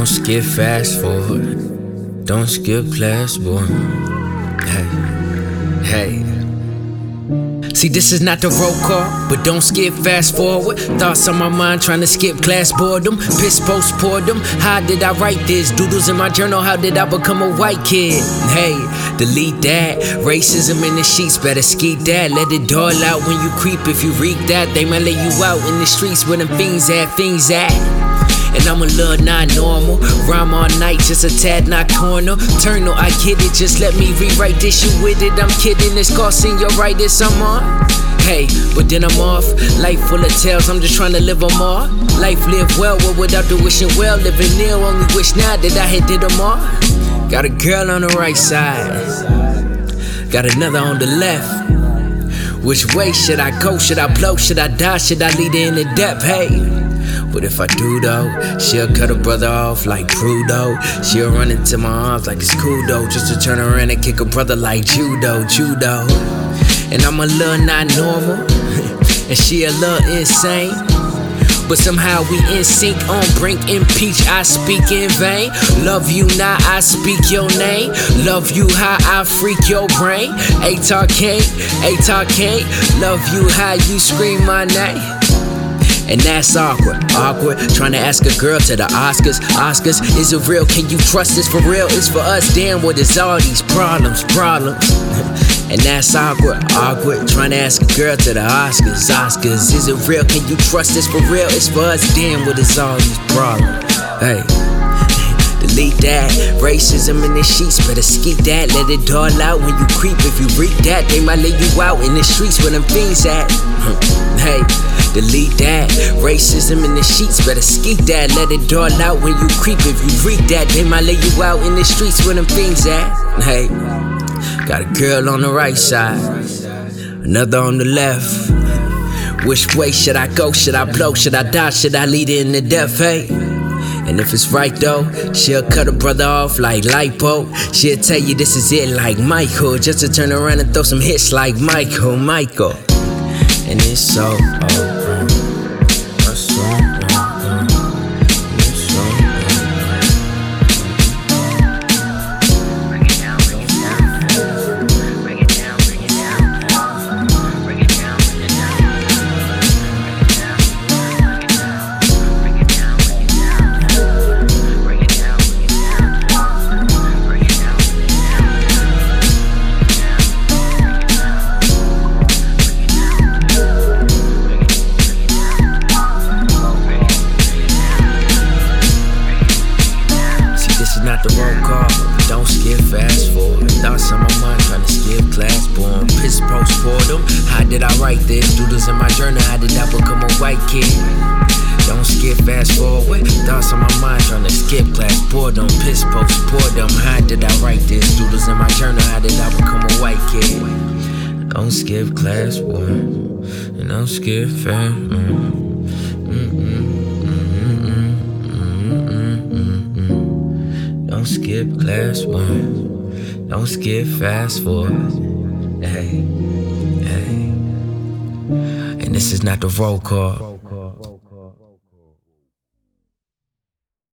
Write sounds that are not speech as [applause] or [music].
Don't skip fast forward. Don't skip class, boy. Hey, hey. See, this is not the roll call, but don't skip fast forward. Thoughts on my mind trying to skip class boredom. Piss postpartum. How did I write this? Doodles in my journal. How did I become a white kid? Hey, delete that. Racism in the sheets, better skeet that. Let it all out when you creep. If you reek that, they might lay you out in the streets where them fiends at, fiends at. And I'm a little not normal. Rhyme all night, just a tad not corner. Eternal, I get it, just let me rewrite this. You with it, I'm kidding. It's right, this I'm on. Hey, but then I'm off. Life full of tales, I'm just trying to live them all. Life live well, well without the wishing well. Living near, only wish now that I had did them all. Got a girl on the right side, got another on the left. Which way should I go? Should I blow? Should I die? Should I lead her in the depth? Hey. But if I do though, she'll cut a brother off like Prudo. She'll run into my arms like it's cool though, just to turn around and kick a brother like judo, judo. And I'm a little not normal, [laughs] and she a little insane. But somehow we in sync on brink impeach. I speak in vain. Love you now, I speak your name. Love you how I freak your brain. Ataah can't, Ataah can't. Love you how you scream my name. And that's awkward, awkward. Trying to ask a girl to the Oscars. Oscars, is it real? Can you trust this for real? It's for us. Damn, what is all these problems, problems? [laughs] and that's awkward, awkward. Trying to ask a girl to the Oscars. Oscars, is it real? Can you trust this for real? It's for us. Damn, what is all these problems? Hey. Delete that. Racism in the sheets, better skeet that. Let it all out when you creep. If you reek that, they might lay you out in the streets where them fiends at. hey, delete that. Racism in the sheets, better skeet that. Let it all out when you creep. If you reek that, they might lay you out in the streets where them fiends at. Hey, got a girl on the right side, another on the left. Which way should I go? Should I blow? Should I die? Should I lead in the death? Hey. And if it's right though, she'll cut a brother off like lipo. She'll tell you this is it like Michael, just to turn around and throw some hits like Michael, Michael. And it's so over. The roll call. Don't skip fast forward. Thoughts on my mind trying to skip class born. Piss postpartum. How did I write this? Doodles in my journal. How did I become a white kid? Don't skip fast forward. Thoughts on my mind trying to skip class boredom. Piss postpartum. How did I write this? Doodles in my journal. How did I become a white kid? Don't skip class, boy. And don't skip fast. Mm. Don't skip class one. Don't skip fast forward. Hey, hey. And this is not the roll call.